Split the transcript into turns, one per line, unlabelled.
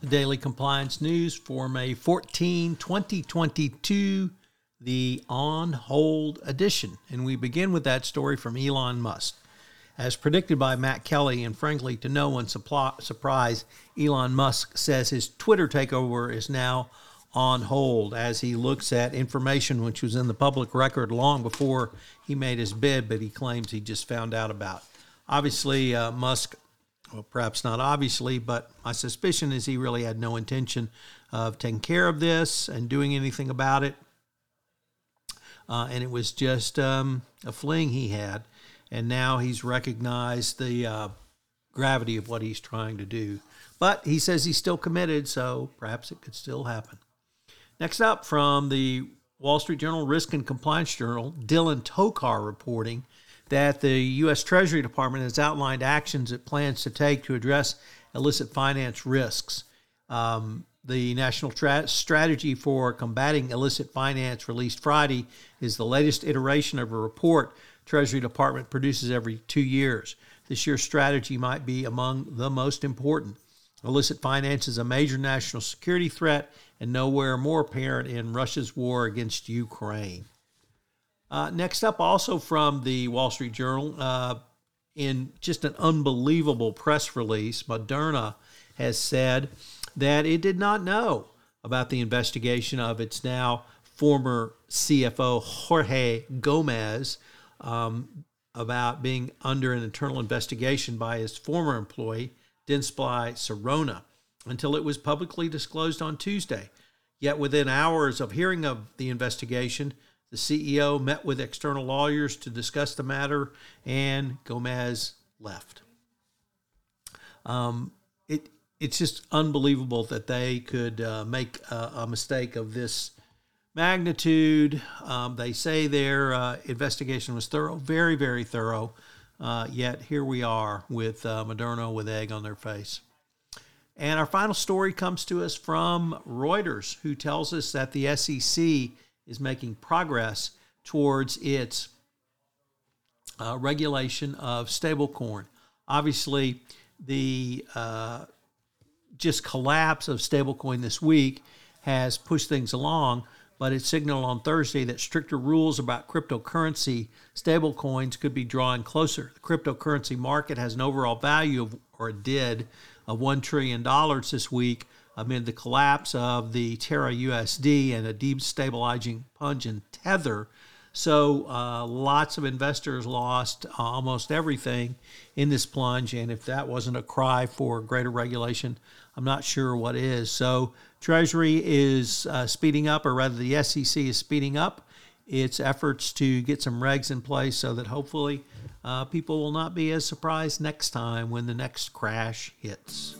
The Daily Compliance News for May 14, 2022, the On Hold edition. And we begin with that story from Elon Musk. As predicted by Matt Kelly, and frankly, to no one's surprise, Elon Musk says his Twitter takeover is now on hold as he looks at information which was in the public record long before he made his bid, but he claims he just found out about. Obviously, uh, Musk, well, perhaps not obviously, but my suspicion is he really had no intention of taking care of this and doing anything about it. Uh, and it was just um, a fling he had. And now he's recognized the uh, gravity of what he's trying to do. But he says he's still committed, so perhaps it could still happen. Next up from the Wall Street Journal Risk and Compliance Journal, Dylan Tokar reporting that the U.S. Treasury Department has outlined actions it plans to take to address illicit finance risks. Um, the National Tra- Strategy for Combating Illicit Finance, released Friday, is the latest iteration of a report Treasury Department produces every two years. This year's strategy might be among the most important. Illicit finance is a major national security threat and nowhere more apparent in Russia's war against Ukraine. Uh, next up, also from the Wall Street Journal, uh, in just an unbelievable press release, Moderna has said that it did not know about the investigation of its now former CFO, Jorge Gomez, um, about being under an internal investigation by his former employee, Dentsply Sirona until it was publicly disclosed on Tuesday. Yet within hours of hearing of the investigation, the CEO met with external lawyers to discuss the matter, and Gomez left. Um, it it's just unbelievable that they could uh, make a, a, mistake of this magnitude. Um, they say their uh, investigation was thorough, very very thorough. Uh, yet here we are with uh, Moderna with egg on their face. And our final story comes to us from Reuters, who tells us that the SEC is making progress towards its uh, regulation of stablecoin. Obviously, the uh, just collapse of stablecoin this week has pushed things along, but it signaled on Thursday that stricter rules about cryptocurrency stablecoins could be drawing closer. The cryptocurrency market has an overall value of, or did, of $1 trillion this week amid the collapse of the Terra USD and a destabilizing punch in Tether. So, uh, lots of investors lost uh, almost everything in this plunge. And if that wasn't a cry for greater regulation, I'm not sure what is. So, Treasury is uh, speeding up, or rather, the SEC is speeding up its efforts to get some regs in place so that hopefully uh, people will not be as surprised next time when the next crash hits.